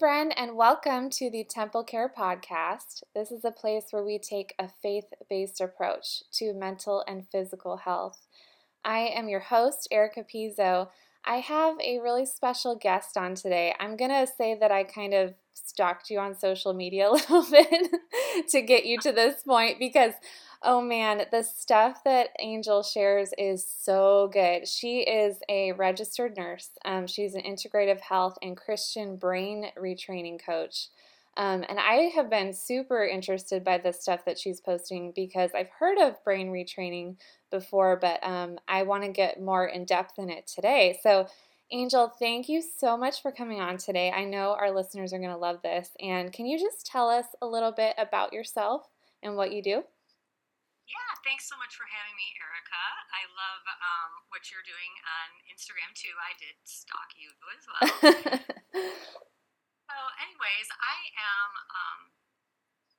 Friend, and welcome to the Temple Care Podcast. This is a place where we take a faith based approach to mental and physical health. I am your host, Erica Pizzo. I have a really special guest on today. I'm going to say that I kind of stalked you on social media a little bit to get you to this point because Oh man, the stuff that Angel shares is so good. She is a registered nurse. Um, she's an integrative health and Christian brain retraining coach. Um, and I have been super interested by the stuff that she's posting because I've heard of brain retraining before, but um, I want to get more in depth in it today. So, Angel, thank you so much for coming on today. I know our listeners are going to love this. And can you just tell us a little bit about yourself and what you do? Yeah, thanks so much for having me, Erica. I love um, what you're doing on Instagram too. I did stalk you as well. so, anyways, I am um,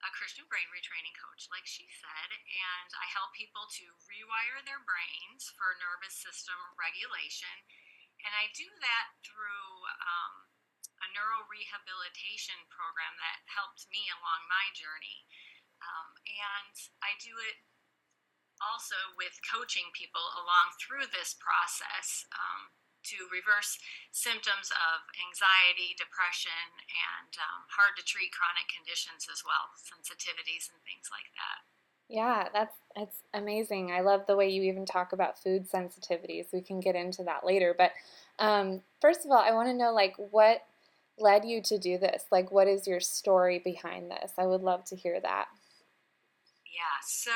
a Christian brain retraining coach, like she said, and I help people to rewire their brains for nervous system regulation. And I do that through um, a neuro rehabilitation program that helped me along my journey. Um, and I do it also with coaching people along through this process um, to reverse symptoms of anxiety, depression, and um, hard to treat chronic conditions as well, sensitivities and things like that. Yeah, that's that's amazing. I love the way you even talk about food sensitivities. We can get into that later, but um, first of all, I want to know like what led you to do this. Like, what is your story behind this? I would love to hear that. Yeah. So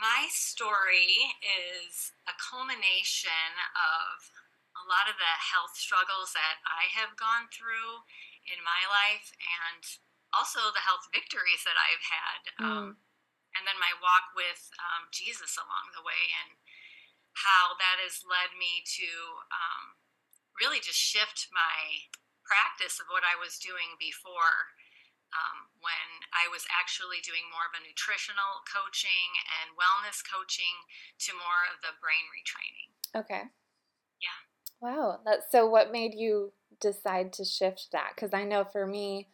my story is a culmination of a lot of the health struggles that I have gone through in my life and also the health victories that I've had. Mm. Um, and then my walk with um, Jesus along the way and how that has led me to um, really just shift my practice of what I was doing before um, when I was actually doing more of a nutritional coaching and wellness coaching to more of the brain retraining. Okay. Yeah. Wow. That's so what made you decide to shift that? Because I know for me,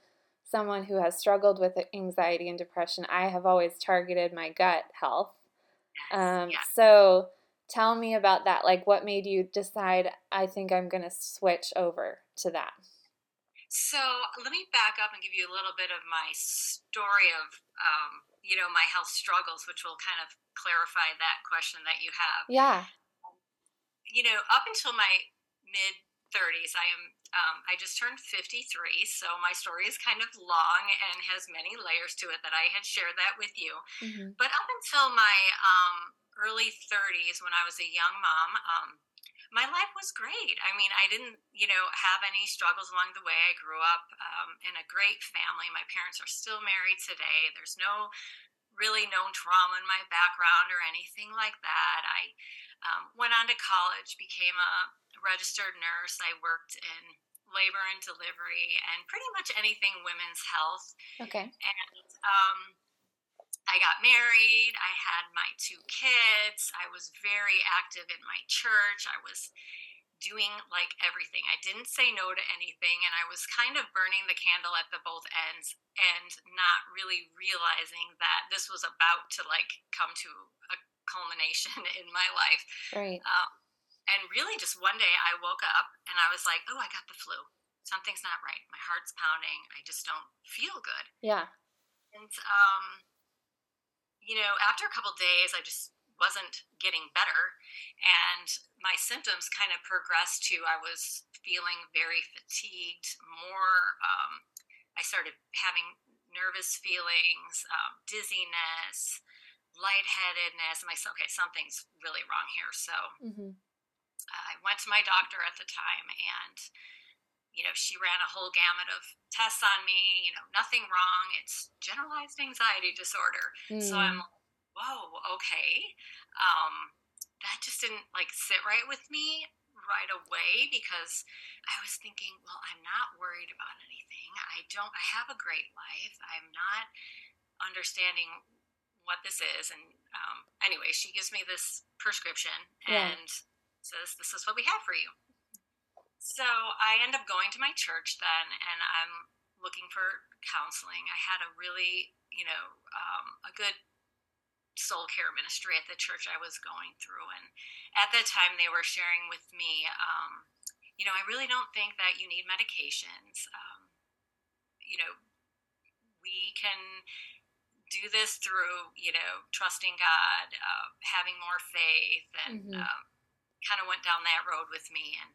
someone who has struggled with anxiety and depression, I have always targeted my gut health. Yes. Um, yes. So tell me about that. Like, what made you decide, I think I'm going to switch over to that? So let me back up and give you a little bit of my story of, um, you know, my health struggles, which will kind of clarify that question that you have. Yeah. You know, up until my mid 30s, I am, um, I just turned 53. So my story is kind of long and has many layers to it that I had shared that with you. Mm-hmm. But up until my um, early 30s, when I was a young mom, um, my life was great. I mean, I didn't, you know, have any struggles along the way. I grew up um, in a great family. My parents are still married today. There's no really known trauma in my background or anything like that. I um, went on to college, became a registered nurse. I worked in labor and delivery and pretty much anything women's health. Okay. And um, I got married. I had my two kids. I was very active in my church. I was doing like everything. I didn't say no to anything and I was kind of burning the candle at the both ends and not really realizing that this was about to like come to a culmination in my life. Right. Um, and really just one day I woke up and I was like, "Oh, I got the flu. Something's not right. My heart's pounding. I just don't feel good." Yeah. And um you know, after a couple days, I just wasn't getting better. And my symptoms kind of progressed to I was feeling very fatigued, more, um, I started having nervous feelings, um, dizziness, lightheadedness. And I said, okay, something's really wrong here. So mm-hmm. I went to my doctor at the time and you know, she ran a whole gamut of tests on me, you know, nothing wrong. It's generalized anxiety disorder. Mm. So I'm like, whoa, okay. Um, that just didn't like sit right with me right away because I was thinking, well, I'm not worried about anything. I don't, I have a great life. I'm not understanding what this is. And um, anyway, she gives me this prescription yeah. and says, this is what we have for you. So I end up going to my church then, and I'm looking for counseling. I had a really, you know, um, a good soul care ministry at the church I was going through. And at that time, they were sharing with me, um, you know, I really don't think that you need medications. Um, you know, we can do this through, you know, trusting God, uh, having more faith, and mm-hmm. um, kind of went down that road with me. And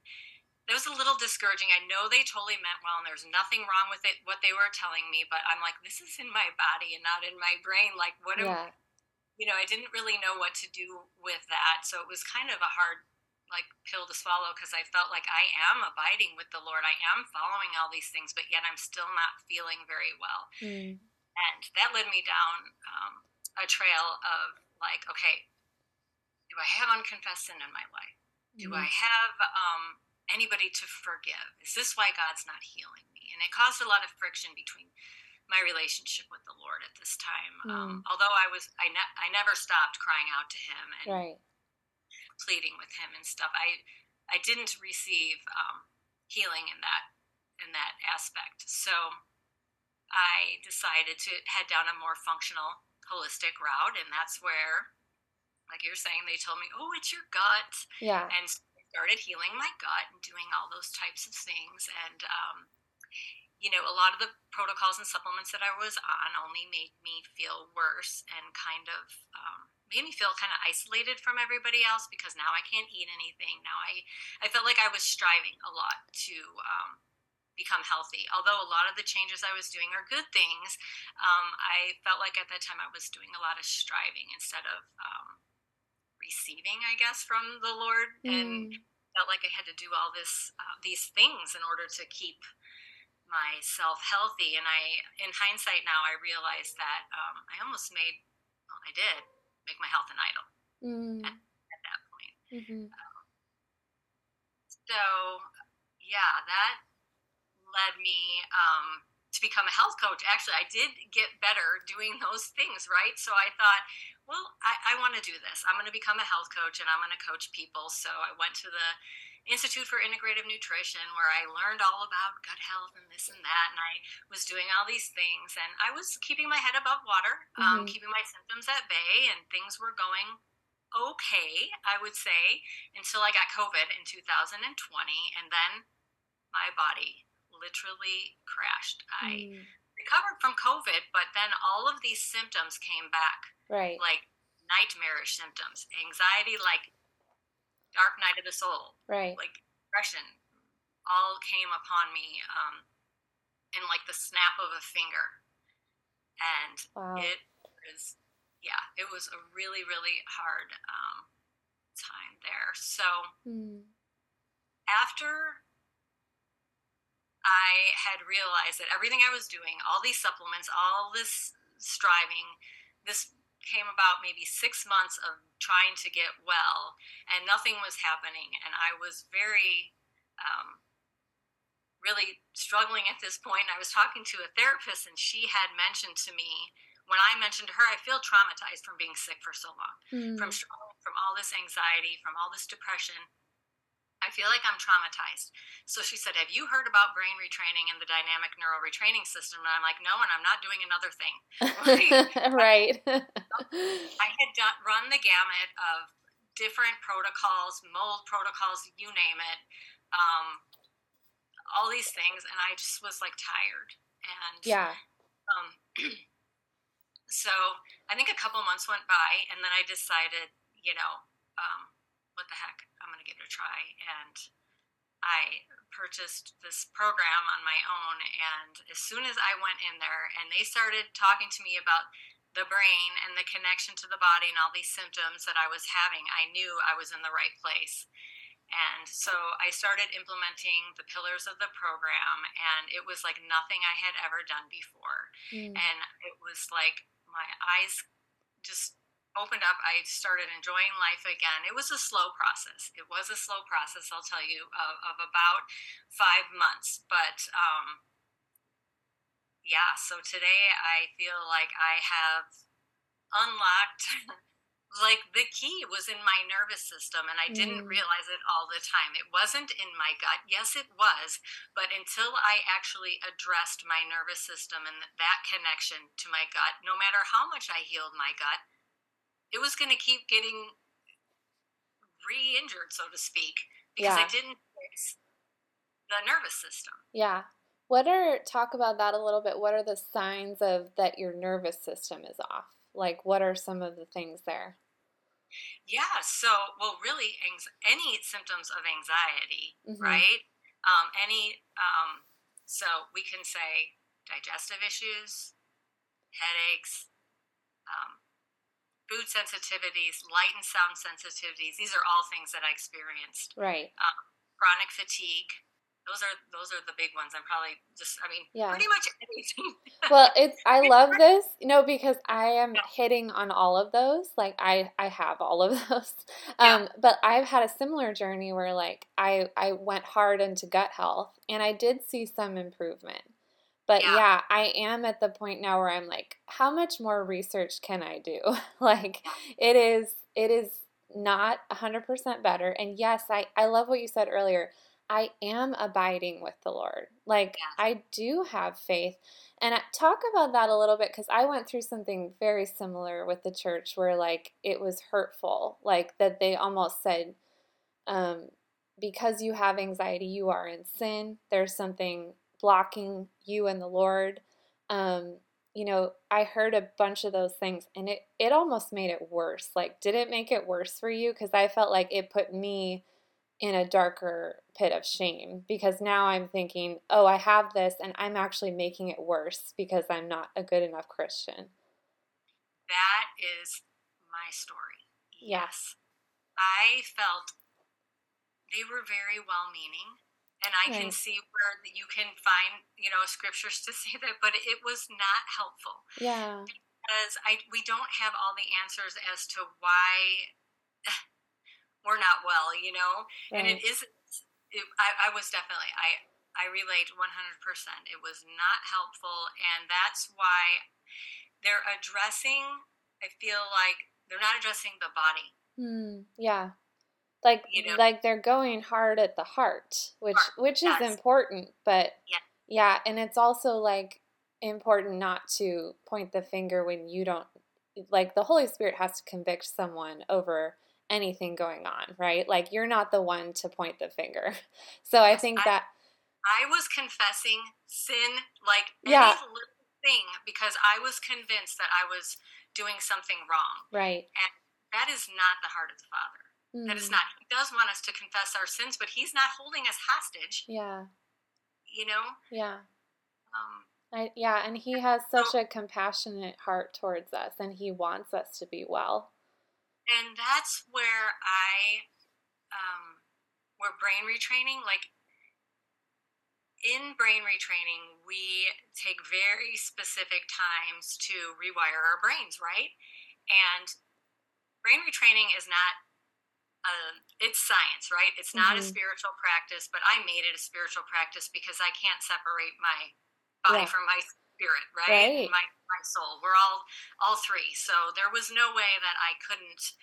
it was a little discouraging. I know they totally meant well, and there's nothing wrong with it, what they were telling me, but I'm like, this is in my body and not in my brain. Like, what yeah. am, you know, I didn't really know what to do with that. So it was kind of a hard like pill to swallow because I felt like I am abiding with the Lord. I am following all these things, but yet I'm still not feeling very well. Mm. And that led me down um, a trail of like, okay, do I have unconfessed sin in my life? Do mm-hmm. I have um, anybody to forgive? Is this why God's not healing me? And it caused a lot of friction between my relationship with the Lord at this time. Mm. Um, although I was, I, ne- I never stopped crying out to Him and right. pleading with Him and stuff. I, I didn't receive um, healing in that, in that aspect. So I decided to head down a more functional, holistic route, and that's where, like you're saying, they told me, "Oh, it's your gut." Yeah. And started healing my gut and doing all those types of things, and um, you know, a lot of the protocols and supplements that I was on only made me feel worse and kind of um, made me feel kind of isolated from everybody else because now I can't eat anything. Now I, I felt like I was striving a lot to um, become healthy. Although a lot of the changes I was doing are good things, um, I felt like at that time I was doing a lot of striving instead of um, receiving, I guess, from the Lord, mm. and felt like I had to do all this uh, these things in order to keep myself healthy. And I, in hindsight now, I realized that um, I almost made, well, I did make my health an idol mm. at, at, that point. Mm-hmm. Um, so, yeah, that led me um, to become a health coach. Actually, I did get better doing those things, right? So I thought, well, I, I want to do this. I'm going to become a health coach and I'm going to coach people. So I went to the Institute for Integrative Nutrition where I learned all about gut health and this and that. And I was doing all these things and I was keeping my head above water, um, mm-hmm. keeping my symptoms at bay, and things were going okay, I would say, until I got COVID in 2020. And then my body literally crashed. I mm. Recovered from COVID, but then all of these symptoms came back. Right. Like nightmarish symptoms, anxiety, like dark night of the soul. Right. Like depression all came upon me um, in like the snap of a finger. And wow. it was, yeah, it was a really, really hard um, time there. So mm. after I had realized that everything I was doing, all these supplements, all this striving, this came about maybe six months of trying to get well, and nothing was happening. And I was very, um, really struggling at this point. And I was talking to a therapist, and she had mentioned to me when I mentioned to her, I feel traumatized from being sick for so long, mm. from from all this anxiety, from all this depression I feel like I'm traumatized. So she said, Have you heard about brain retraining and the dynamic neural retraining system? And I'm like, No, and I'm not doing another thing. right. I had done, run the gamut of different protocols, mold protocols, you name it, um, all these things. And I just was like tired. And yeah. Um, so I think a couple months went by, and then I decided, you know, um, what the heck? to give it a try. And I purchased this program on my own. And as soon as I went in there and they started talking to me about the brain and the connection to the body and all these symptoms that I was having, I knew I was in the right place. And so I started implementing the pillars of the program, and it was like nothing I had ever done before. Mm. And it was like my eyes just opened up, I started enjoying life again. It was a slow process. It was a slow process, I'll tell you, of, of about five months. But um, yeah, so today I feel like I have unlocked like the key was in my nervous system and I didn't Mm. realize it all the time. It wasn't in my gut. Yes, it was, but until I actually addressed my nervous system and that connection to my gut, no matter how much I healed my gut, it was going to keep getting re-injured, so to speak, because I didn't fix the nervous system. Yeah. What are, talk about that a little bit. What are the signs of that your nervous system is off? Like, what are some of the things there? Yeah, so well, really, any symptoms of anxiety, Mhm. right? Um, any, um, so we can say digestive issues, headaches, um, food sensitivities, light and sound sensitivities. These are all things that I experienced. Right. Chronic fatigue. Those are those are the big ones. I'm probably just, I mean, Yeah. pretty much anything. Well, it's I love this, you know, because I am hitting on all of those. Like I I have all of those. Yeah. Um, but I've had a similar journey where like I I went hard into gut health and I did see some improvement. But Yeah. yeah, I am at the point now where I'm like, how much more research can I do? Like it is it is not 100% better. And yes, I I love what you said earlier. I am abiding with the Lord. Like. I do have faith. And I- talk about that a little bit because I went through something very similar with the church where like it was hurtful, like that they almost said, um, because you have anxiety, you are in sin. There's something blocking you and the Lord. Um, you know, I heard a bunch of those things and it, it almost made it worse. Like, did it make it worse for you? Because I felt like it put me in a darker pit of shame because now I'm thinking, oh, I have this and I'm actually making it worse because I'm not a good enough Christian. That is my story. Yeah. Yes. I felt they were very well meaning. And I can see where you can find, you know, scriptures to say that, but it was not helpful Yeah. because I we don't have all the answers as to why we're not well, you know. And it isn't. It, I, I was definitely I I relate one hundred percent. It was not helpful, and that's why they're addressing. I feel like they're not addressing the body. Hmm. Yeah. Like You know? like they're going hard at the heart, which Heart, which is yes. important, but Yeah. yeah, and it's also like important not to point the finger when you don't like the Holy Spirit has to convict someone over anything going on, right? Like you're not the one to point the finger. So I think I- that I was confessing sin like Yeah. any little thing because I was convinced that I was doing something wrong. right. And that is not the heart of the Father. That is Mm, not. He does want us to confess our sins, but He's not holding us hostage. Yeah. You know. Yeah. Um, I, yeah, and he has such a compassionate heart towards us and he wants us to be well. and that's where I, um, where brain retraining, like in brain retraining, we take very specific times to rewire our brains, right? And brain retraining is not, uh, it's science, right? It's not a Mhm. spiritual practice, but I made it a spiritual practice because I can't separate my body Yeah. from my spirit, right? Right. My my soul. We're all all three. So there was no way that I couldn't.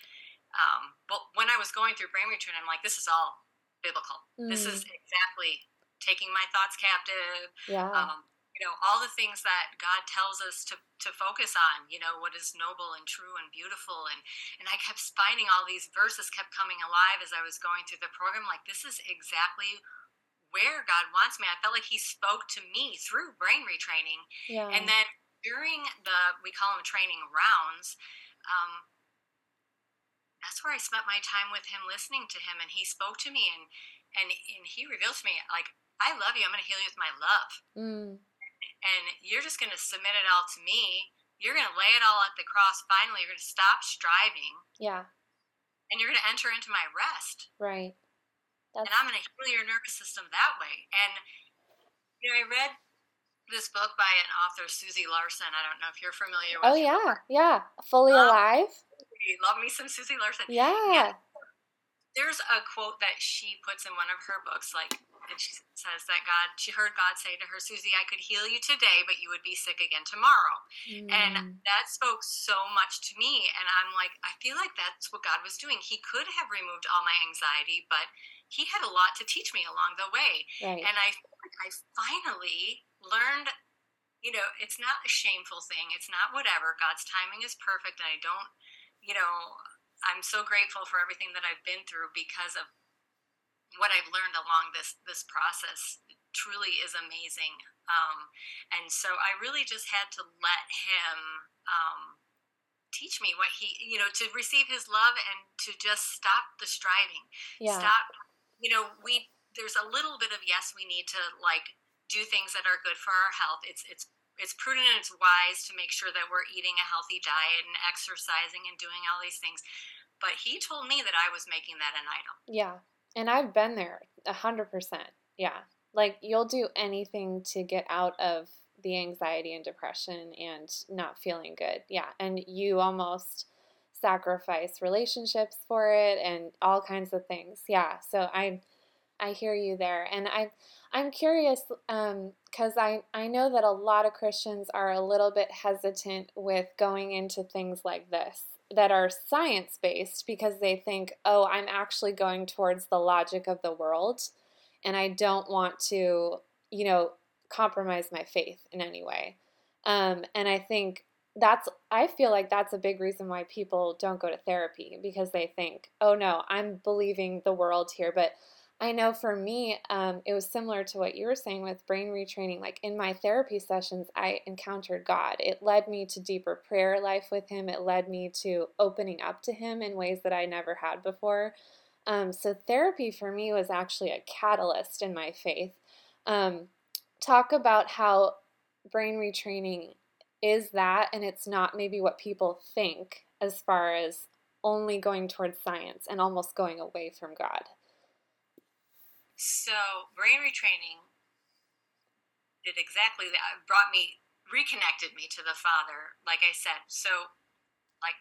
Um, but when I was going through brain retraining, I'm like, this is all biblical. This is Mm. exactly taking my thoughts captive. Yeah. Um, you know, all the things that God tells us to to focus on. You know, what is noble and true and beautiful. And and I kept finding all these verses kept coming alive as I was going through the program. Like this is exactly where God wants me. I felt like He spoke to me through brain retraining. yeah. And then during the we call them training rounds, um, that's where I spent my time with him, listening to him, and he spoke to me and and and he revealed to me like I love you. I'm going to heal you with my love, mm, and you're just going to submit it all to me. You're going to lay it all at the cross. Finally, you're going to stop striving, yeah. and you're going to enter into my rest. Right. That's and I'm going to heal your nervous system that way. And you know, I read this book by an author, Susie Larson. I don't know if you're familiar with. Oh yeah. Yeah. Fully Um, Alive. Love me some Susie Larson. Yeah. There's a quote that she puts in one of her books, like, and she says that God, she heard God say to her, Susie, I could heal you today, but you would be sick again tomorrow. Mm. And that spoke so much to me. And I'm like, I feel like that's what God was doing. He could have removed all my anxiety, but He had a lot to teach me along the way. Right. And I I finally learned you know, it's not a shameful thing. It's not whatever. God's timing is perfect. And I don't, you know, I'm so grateful for everything that I've been through because of what I've learned along this this process. It truly is amazing. Um, and so I really just had to let him um, teach me what he, you know, to receive his love and to just stop the striving. Yeah. Stop, you know, we, there's a little bit of yes, we need to like do things that are good for our health. It's it's it's prudent and it's wise to make sure that we're eating a healthy diet and exercising and doing all these things. But he told me that I was making that an idol. Yeah. And I've been there a hundred percent. Yeah. Like you'll do anything to get out of the anxiety and depression and not feeling good. Yeah. And you almost sacrifice relationships for it and all kinds of things. Yeah. So I I hear you there. And I I'm curious because um, I, I know that a lot of Christians are a little bit hesitant with going into things like this that are science based because they think, oh, I'm actually going towards the logic of the world and I don't want to, you know, compromise my faith in any way. Um, and I think that's, I feel like that's a big reason why people don't go to therapy because they think, oh no, I'm believing the world here. But I know for me, um, it was similar to what you were saying with brain retraining. Like in my therapy sessions, I encountered God. It led me to deeper prayer life with Him, it led me to opening up to Him in ways that I never had before. Um, so, therapy for me was actually a catalyst in my faith. Um, talk about how brain retraining is that, and it's not maybe what people think as far as only going towards science and almost going away from God. So brain retraining did exactly that. Brought me, reconnected me to the Father. Like I said, so like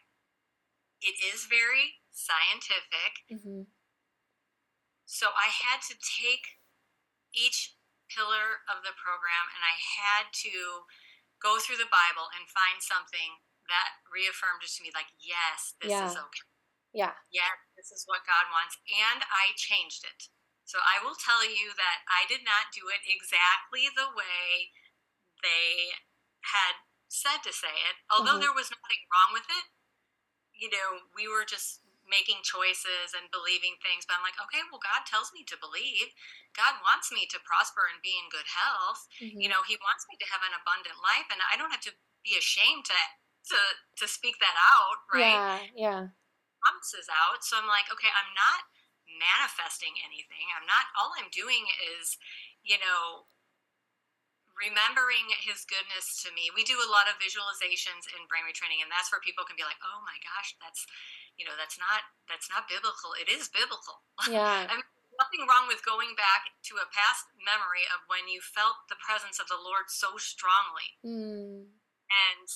it is very scientific. Mm-hmm. So I had to take each pillar of the program and I had to go through the Bible and find something that reaffirmed it to me like, yes, this yeah. is okay. Yeah. Yeah, this is what God wants. And I changed it. So I will tell you that I did not do it exactly the way they had said to say it, although mm-hmm. there was nothing wrong with it. You know, we were just making choices and believing things, but I'm like, okay, well, God tells me to believe. God wants me to prosper and be in good health. Mm-hmm. You know, He wants me to have an abundant life, and I don't have to be ashamed to to to speak that out, right? Yeah, yeah. Promises out. So I'm like, okay, I'm not manifesting anything. I'm not, all I'm doing is, you know, remembering his goodness to me. We do a lot of visualizations in brain retraining, and that's where people can be like, oh my gosh, that's, you know, that's not, that's not biblical. It is biblical. Yeah. I mean, nothing wrong with going back to a past memory of when you felt the presence of the Lord so strongly. Mm. And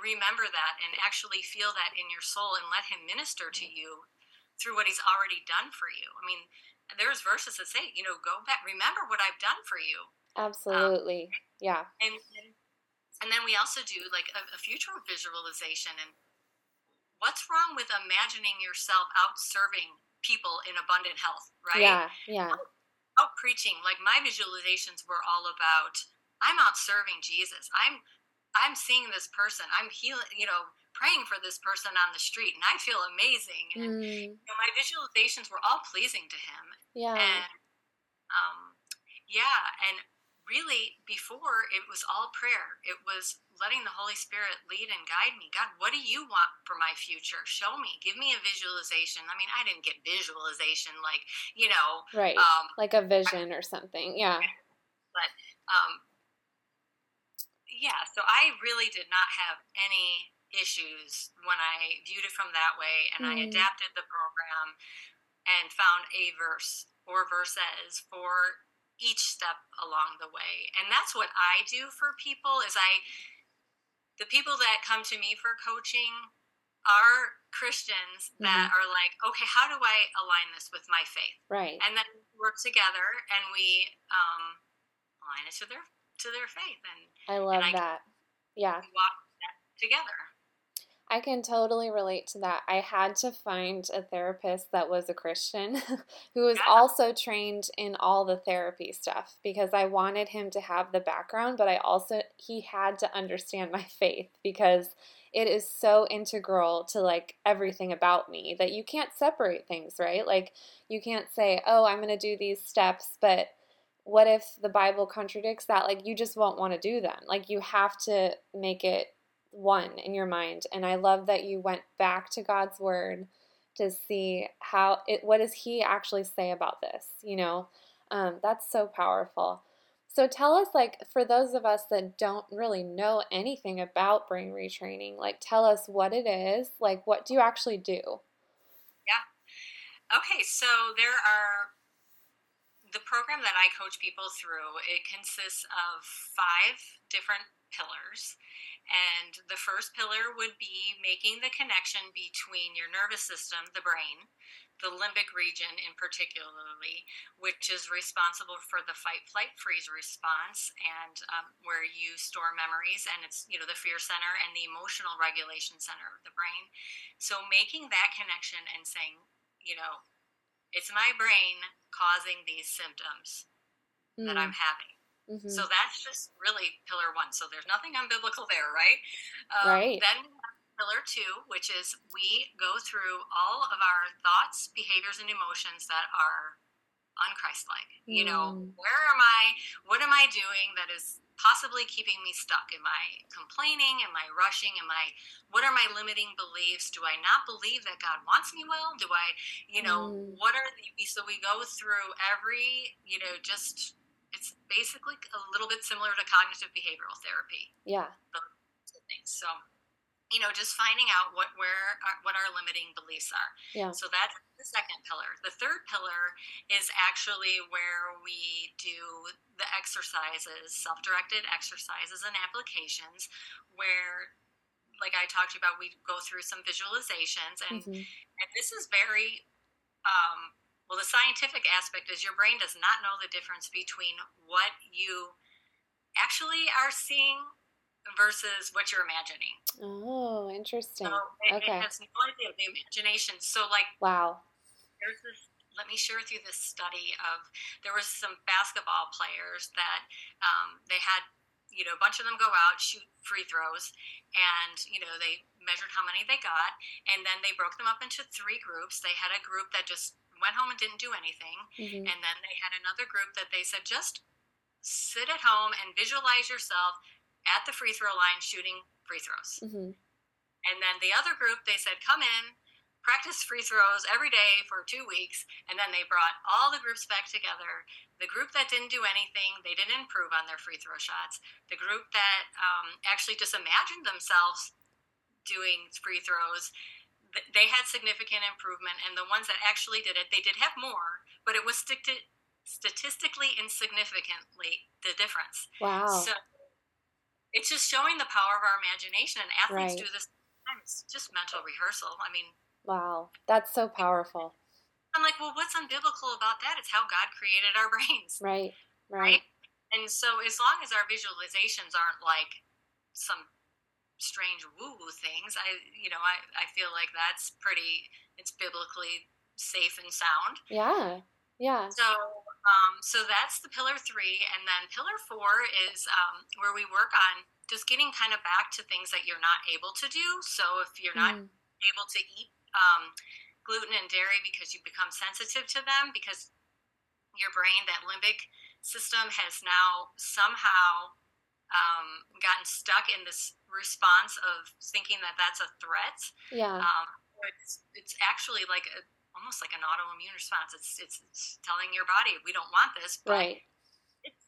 remember that and actually feel that in your soul and let him minister to you through what he's already done for you. I mean, there's verses that say, you know, go back, remember what I've done for you. Absolutely. Um, yeah. And, and, then we also do like a, a future visualization and what's wrong with imagining yourself out serving people in abundant health, right? Yeah. Yeah. Out, out preaching, like my visualizations were all about I'm out serving Jesus. I'm I'm seeing this person. I'm healing, you know, praying for this person on the street and I feel amazing. And mm. you know, my visualizations were all pleasing to him. Yeah. And um, yeah, and really before it was all prayer. It was letting the Holy Spirit lead and guide me. God, what do you want for my future? Show me. Give me a visualization. I mean, I didn't get visualization like, you know, right. Um, like a vision or something. Yeah. But um yeah, so I really did not have any issues when I viewed it from that way and mm. I adapted the program and found a verse or verses for each step along the way. And that's what I do for people is I the people that come to me for coaching are Christians that mm-hmm. are like, okay, how do I align this with my faith? Right. And then we work together and we um, align it to their to their faith. And I love and I that. Yeah. walk that together. I can totally relate to that. I had to find a therapist that was a Christian who was yeah. also trained in all the therapy stuff because I wanted him to have the background, but I also, he had to understand my faith because it is so integral to like everything about me that you can't separate things, right? Like you can't say, oh, I'm going to do these steps, but what if the Bible contradicts that? Like you just won't want to do them. Like you have to make it one in your mind. And I love that you went back to God's word to see how it what does he actually say about this, you know? Um, that's so powerful. So tell us, like, for those of us that don't really know anything about brain retraining, like, tell us what it is. Like, what do you actually do? Yeah. Okay, so there are the program that I coach people through. It consists of five different pillars. And the first pillar would be making the connection between your nervous system, the brain, the limbic region in particularly, which is responsible for the fight, flight, freeze response, and um, where you store memories, and it's you know the fear center and the emotional regulation center of the brain. So making that connection and saying, you know, it's my brain causing these symptoms mm. that I'm mm. having. Mm-hmm. So that's just really pillar one. So there's nothing unbiblical there, right? Um, right. Then pillar two, which is we go through all of our thoughts, behaviors, and emotions that are unchristlike. Mm. You know, mm. where am I? What am I doing that is possibly keeping me stuck? Am I complaining? Am I rushing? Am I? What are my limiting beliefs? Do I not believe that God wants me well? Do I? You know, mm. what are the? So we go through every. You know, just it's basically a little bit similar to cognitive behavioral therapy. Yeah. Things. So you know, just finding out what where our, what our limiting beliefs are. Yeah. So that's the second pillar. The third pillar is actually where we do the exercises, self-directed exercises and applications, where, like I talked about, we go through some visualizations, and mm-hmm. and this is very. Um, well, the scientific aspect is your brain does not know the difference between what you actually are seeing versus what you're imagining. Oh, interesting. So it, okay. it has no idea of the imagination. So, like, wow. There's this. Let me share with you this study of there was some basketball players that um, they had, you know, a bunch of them go out shoot free throws, and you know they measured how many they got, and then they broke them up into three groups. They had a group that just went home and didn't do anything, mm-hmm. and then they had another group that they said just sit at home and visualize yourself at the free throw line shooting free throws. Mm-hmm. And then the other group, they said, come in, practice free throws every day for two weeks. And then they brought all the groups back together. The group that didn't do anything, they didn't improve on their free throw shots. The group that um, actually just imagined themselves doing free throws, they had significant improvement. And the ones that actually did it, they did have more, but it was statistically insignificantly the difference. Wow. So it's just showing the power of our imagination and athletes right. do this it's just mental rehearsal i mean wow that's so powerful i'm like well what's unbiblical about that it's how god created our brains right right, right? and so as long as our visualizations aren't like some strange woo woo things i you know I, I feel like that's pretty it's biblically safe and sound yeah yeah so um, so that's the pillar three. And then pillar four is um, where we work on just getting kind of back to things that you're not able to do. So if you're not mm. able to eat um, gluten and dairy because you become sensitive to them, because your brain, that limbic system, has now somehow um, gotten stuck in this response of thinking that that's a threat. Yeah. Um, it's, it's actually like a almost like an autoimmune response. It's, it's, it's telling your body we don't want this, but right.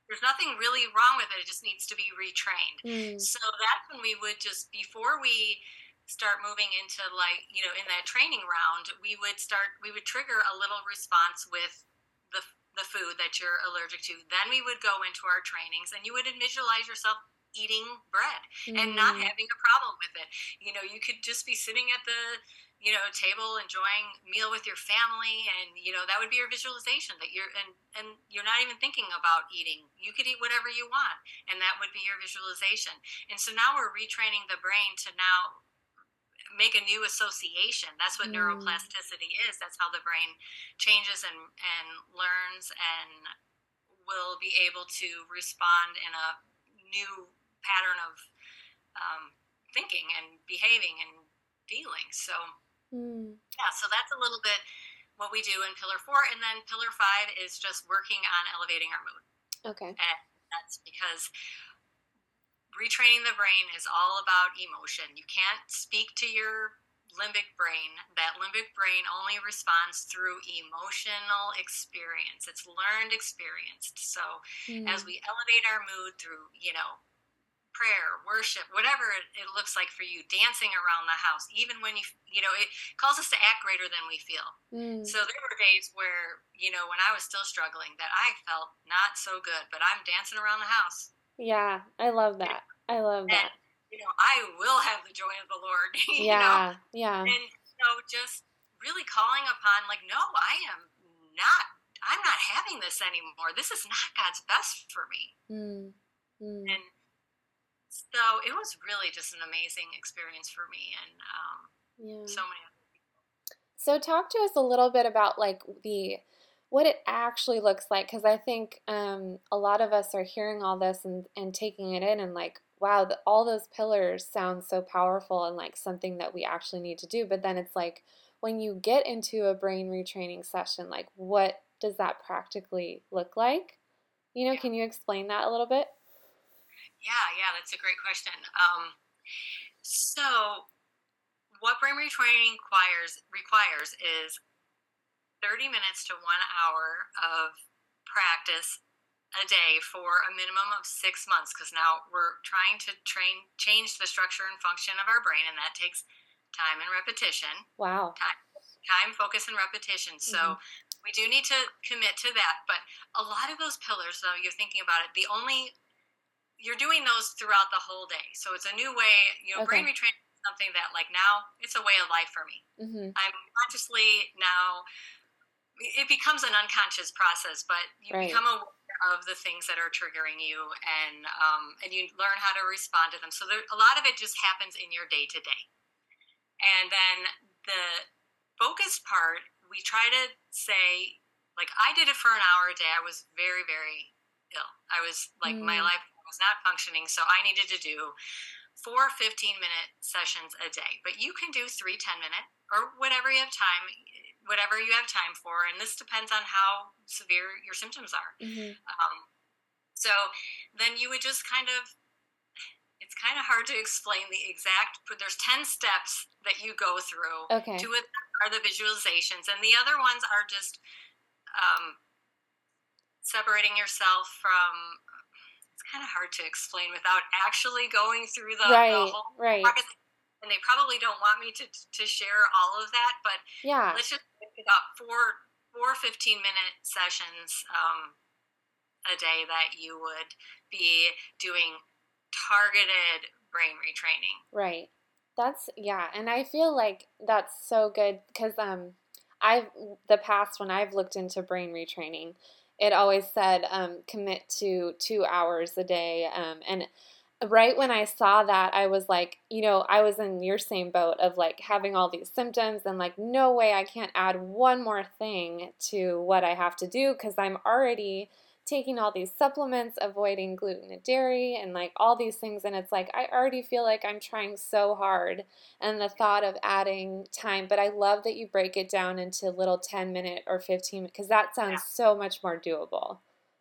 there's nothing really wrong with it. It just needs to be retrained. Mm. So that's when we would just before we start moving into like you know in that training round, we would start we would trigger a little response with the food that you're allergic to. Then we would go into our trainings, and you would visualize yourself eating bread mm. and not mm. having a problem with it. You know, you could just be sitting at the you know table enjoying meal with your family and you know that would be your visualization that you're and and you're not even thinking about eating you could eat whatever you want and that would be your visualization and so now we're retraining the brain to now make a new association that's what mm. neuroplasticity is that's how the brain changes and and learns and will be able to respond in a new pattern of um, thinking and behaving and feeling so Mm. Yeah, so that's a little bit what we do in pillar four. And then pillar five is just working on elevating our mood. Okay. And that's because retraining the brain is all about emotion. You can't speak to your limbic brain. That limbic brain only responds through emotional experience. It's learned experience. So mm. as we elevate our mood through, you know, prayer, worship, whatever it, looks like for you, dancing around the house, even when you, you know, it calls us to act greater than we feel. Mm. So there were days where, you know, when I was still struggling, that I felt not so good, but I'm dancing around the house. Yeah, I love that. I love that. And, you know, I will have the joy of the Lord. yeah, know? yeah. And so just really calling upon, like, no, I am not. I'm not having this anymore. This is not God's best for me. Mm. Mm. And so it was really just an amazing experience for me and um, yeah. so many other people. So talk to us a little bit about like the what it actually looks like because I think um, a lot of us are hearing all this and, and taking it in and like wow the, all those pillars sound so powerful and like something that we actually need to do but then it's like when you get into a brain retraining session like what does that practically look like you know yeah. can you explain that a little bit yeah, yeah, that's a great question. Um, so, what brain retraining requires requires is 30 minutes to one hour of practice a day for a minimum of six months because now we're trying to train change the structure and function of our brain and that takes time and repetition wow time, time focus and repetition so mm-hmm. we do need to commit to that but a lot of those pillars though you're thinking about it the only you're doing those throughout the whole day. So it's a new way, you know, okay. brain retraining is something that like now it's a way of life for me. Mm-hmm. I'm consciously now, it becomes an unconscious process, but you right. become aware of the things that are triggering you and, um, and you learn how to respond to them. So there, a lot of it just happens in your day to day. And then the focused part, we try to say, like I did it for an hour a day. I was very, very ill. I was like, mm. my life was not functioning. So I needed to do four 15 minute sessions a day. But you can do three 10 minute or whatever you have time, whatever you have time for. And this depends on how severe your symptoms are. Mm-hmm. Um, so then you would just kind of, it's kind of hard to explain the exact, but there's 10 steps that you go through. Okay. Two of them are the visualizations, and the other ones are just um, separating yourself from It's kind of hard to explain without actually going through the, right, the whole right. And they probably don't want me to to share all of that, but yeah, let's just think about four four 15 minute sessions um, a day that you would be doing targeted brain retraining. Right. That's yeah, and I feel like that's so good because um I've the past when I've looked into brain retraining, it always said um, commit to two hours a day. Um, and right when I saw that, I was like, you know, I was in your same boat of like having all these symptoms and like, no way I can't add one more thing to what I have to do because I'm already taking all these supplements, avoiding gluten and dairy, and like all these things. And it's like, I already feel like I'm trying so hard. And the thought of adding time, but I love that you break it down into little 10 minute or 15 because that sounds yeah. so much more doable.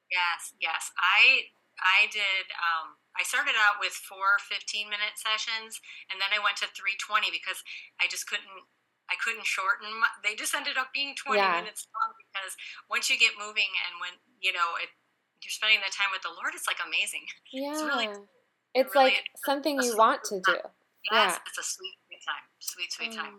Yes, yes. I, I did, um, I started out with four 15 minute sessions and then I went to 320 because I just couldn't I couldn't shorten. My, they just ended up being 20 yeah. minutes long because once you get moving and when you know it, you're spending the time with the Lord, it's like amazing. Yeah, it's, really, it's really, like something you want to do. Yes, yeah. it's a sweet, sweet time. Sweet, sweet mm. time.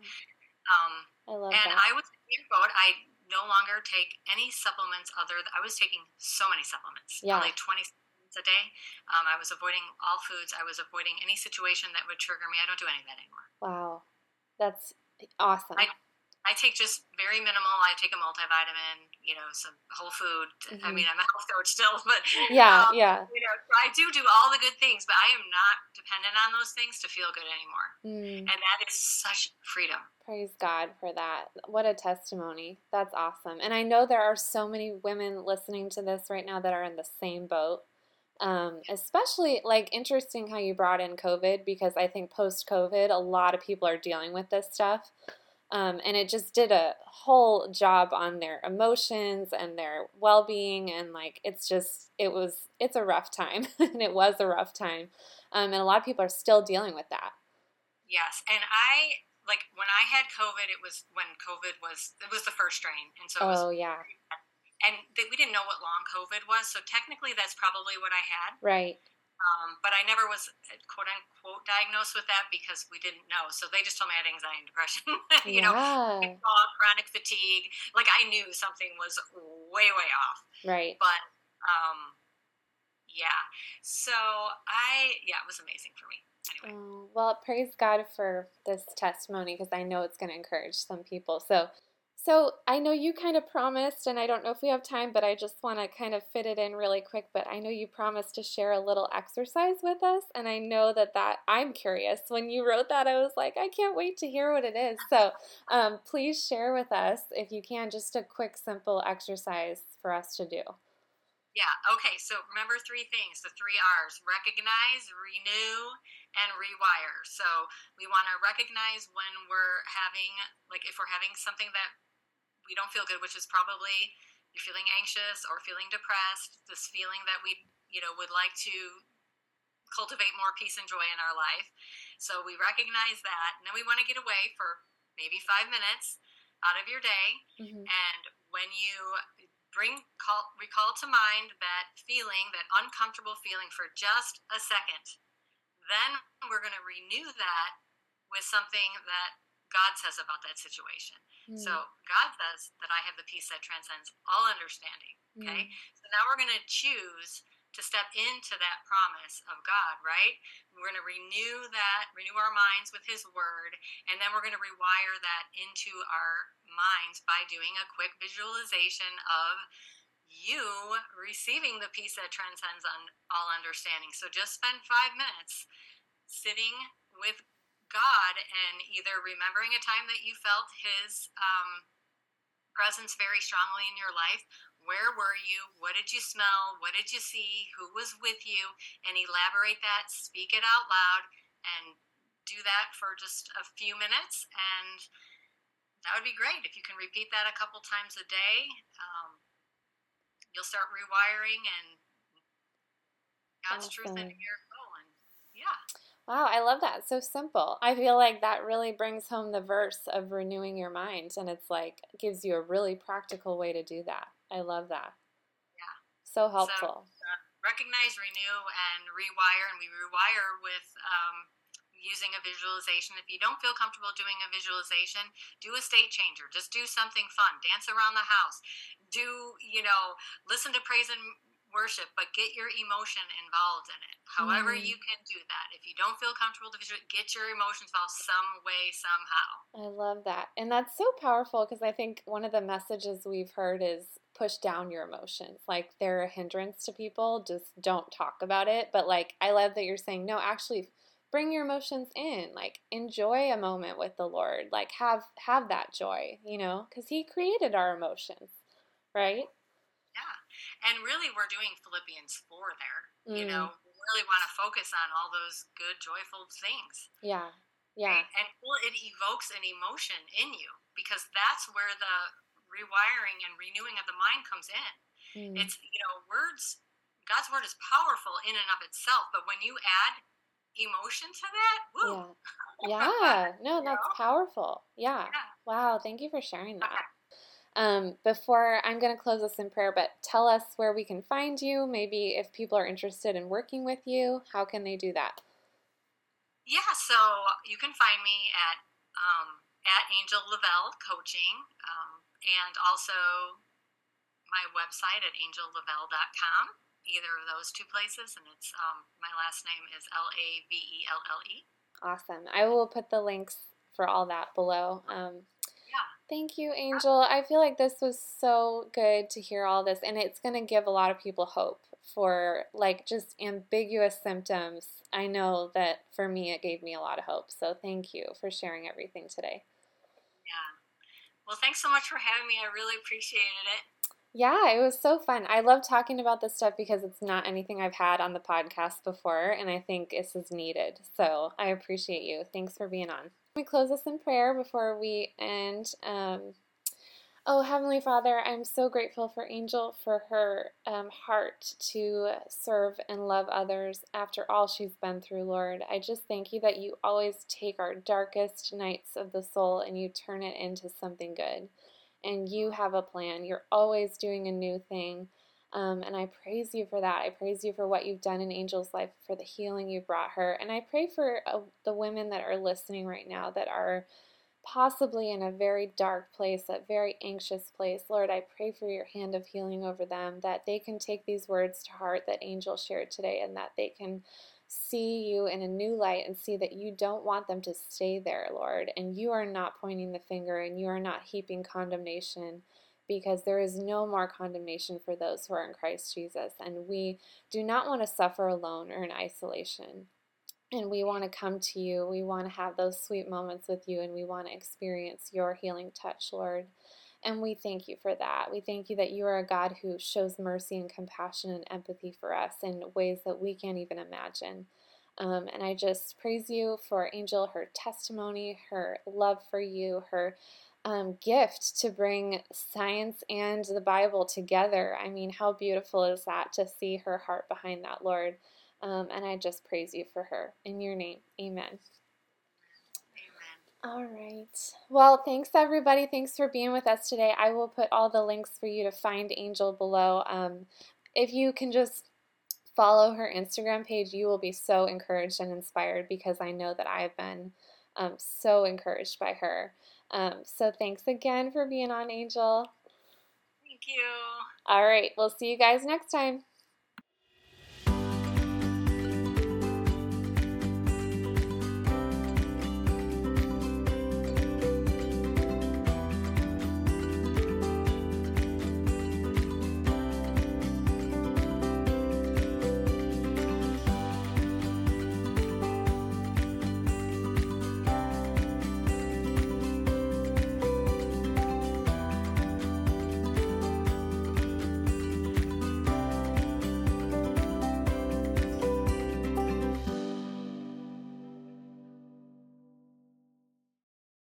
Um, I love and that. I was in your boat. I no longer take any supplements other. Than, I was taking so many supplements. Yeah, like 20 minutes a day. Um, I was avoiding all foods. I was avoiding any situation that would trigger me. I don't do any of that anymore. Wow, that's awesome. I, I take just very minimal. I take a multivitamin, you know, some whole food. Mm-hmm. I mean, I'm a health coach still, but yeah, um, yeah. You know, I do do all the good things, but I am not dependent on those things to feel good anymore. Mm. And that is such freedom. Praise God for that. What a testimony. That's awesome. And I know there are so many women listening to this right now that are in the same boat. Um, especially like interesting how you brought in COVID because I think post COVID, a lot of people are dealing with this stuff. Um, and it just did a whole job on their emotions and their well-being and like it's just it was it's a rough time and it was a rough time um, and a lot of people are still dealing with that yes and i like when i had covid it was when covid was it was the first strain and so oh was, yeah and we didn't know what long covid was so technically that's probably what i had right um, but I never was uh, quote unquote diagnosed with that because we didn't know. So they just told me I had anxiety and depression. you yeah. know, chronic fatigue. Like I knew something was way, way off. Right. But um, yeah. So I, yeah, it was amazing for me. Anyway. Oh, well, praise God for this testimony because I know it's going to encourage some people. So so I know you kind of promised, and I don't know if we have time, but I just want to kind of fit it in really quick. But I know you promised to share a little exercise with us, and I know that that I'm curious. When you wrote that, I was like, I can't wait to hear what it is. So um, please share with us, if you can, just a quick, simple exercise for us to do. Yeah. Okay. So remember three things the three R's recognize, renew, and rewire. So we want to recognize when we're having, like, if we're having something that we don't feel good, which is probably you're feeling anxious or feeling depressed, this feeling that we, you know, would like to cultivate more peace and joy in our life. So we recognize that, and then we want to get away for maybe five minutes out of your day. Mm-hmm. And when you bring call, recall to mind that feeling, that uncomfortable feeling for just a second, then we're going to renew that with something that God says about that situation. Mm. So God says that I have the peace that transcends all understanding. Okay. Mm. So now we're going to choose to step into that promise of God, right? We're going to renew that, renew our minds with His Word, and then we're going to rewire that into our minds by doing a quick visualization of you receiving the peace that transcends all understanding. So just spend five minutes sitting with God and either remembering a time that you felt His um, presence very strongly in your life. Where were you? What did you smell? What did you see? Who was with you? And elaborate that, speak it out loud, and do that for just a few minutes. And that would be great. If you can repeat that a couple times a day, um, you'll start rewiring and God's awesome. truth into your soul. And yeah. Wow, I love that. So simple. I feel like that really brings home the verse of renewing your mind, and it's like gives you a really practical way to do that. I love that. Yeah. So helpful. So, uh, recognize, renew, and rewire, and we rewire with um, using a visualization. If you don't feel comfortable doing a visualization, do a state changer. Just do something fun. Dance around the house. Do you know? Listen to praise and worship, but get your emotion involved in it. However, mm. you can do that. If you don't feel comfortable to visual, get your emotions involved some way, somehow. I love that. And that's so powerful because I think one of the messages we've heard is push down your emotions. Like they're a hindrance to people, just don't talk about it. But like, I love that you're saying, no, actually bring your emotions in like enjoy a moment with the lord like have have that joy you know because he created our emotions right and really, we're doing Philippians 4 there. Mm. You know, we really want to focus on all those good, joyful things. Yeah. Yeah. Right? And well, it evokes an emotion in you because that's where the rewiring and renewing of the mind comes in. Mm. It's, you know, words, God's word is powerful in and of itself, but when you add emotion to that, woo. Yeah. yeah. No, that's know? powerful. Yeah. yeah. Wow. Thank you for sharing that. Um, before I'm going to close this in prayer, but tell us where we can find you. Maybe if people are interested in working with you, how can they do that? Yeah, so you can find me at um, at Angel Lavelle Coaching, um, and also my website at angellavelle.com. either of those two places, and it's um, my last name is L A V E L L E. Awesome. I will put the links for all that below. Um. Thank you, Angel. I feel like this was so good to hear all this, and it's going to give a lot of people hope for like just ambiguous symptoms. I know that for me, it gave me a lot of hope. So thank you for sharing everything today. Yeah. Well, thanks so much for having me. I really appreciated it. Yeah, it was so fun. I love talking about this stuff because it's not anything I've had on the podcast before, and I think this is needed. So I appreciate you. Thanks for being on. We close this in prayer before we end. Um, oh, Heavenly Father, I'm so grateful for Angel for her um, heart to serve and love others after all she's been through, Lord. I just thank you that you always take our darkest nights of the soul and you turn it into something good and you have a plan. You're always doing a new thing. Um, and I praise you for that. I praise you for what you've done in Angel's life, for the healing you brought her. And I pray for uh, the women that are listening right now that are possibly in a very dark place, a very anxious place. Lord, I pray for your hand of healing over them, that they can take these words to heart that Angel shared today and that they can see you in a new light and see that you don't want them to stay there, Lord. And you are not pointing the finger and you are not heaping condemnation because there is no more condemnation for those who are in Christ Jesus. And we do not want to suffer alone or in isolation. And we want to come to you. We want to have those sweet moments with you and we want to experience your healing touch, Lord. And we thank you for that. We thank you that you are a God who shows mercy and compassion and empathy for us in ways that we can't even imagine. Um, and I just praise you for Angel, her testimony, her love for you, her um, gift to bring science and the Bible together. I mean, how beautiful is that to see her heart behind that, Lord? Um, and I just praise you for her. In your name, amen. All right. Well, thanks everybody. Thanks for being with us today. I will put all the links for you to find Angel below. Um, if you can just follow her Instagram page, you will be so encouraged and inspired because I know that I've been um, so encouraged by her. Um, so thanks again for being on, Angel. Thank you. All right. We'll see you guys next time.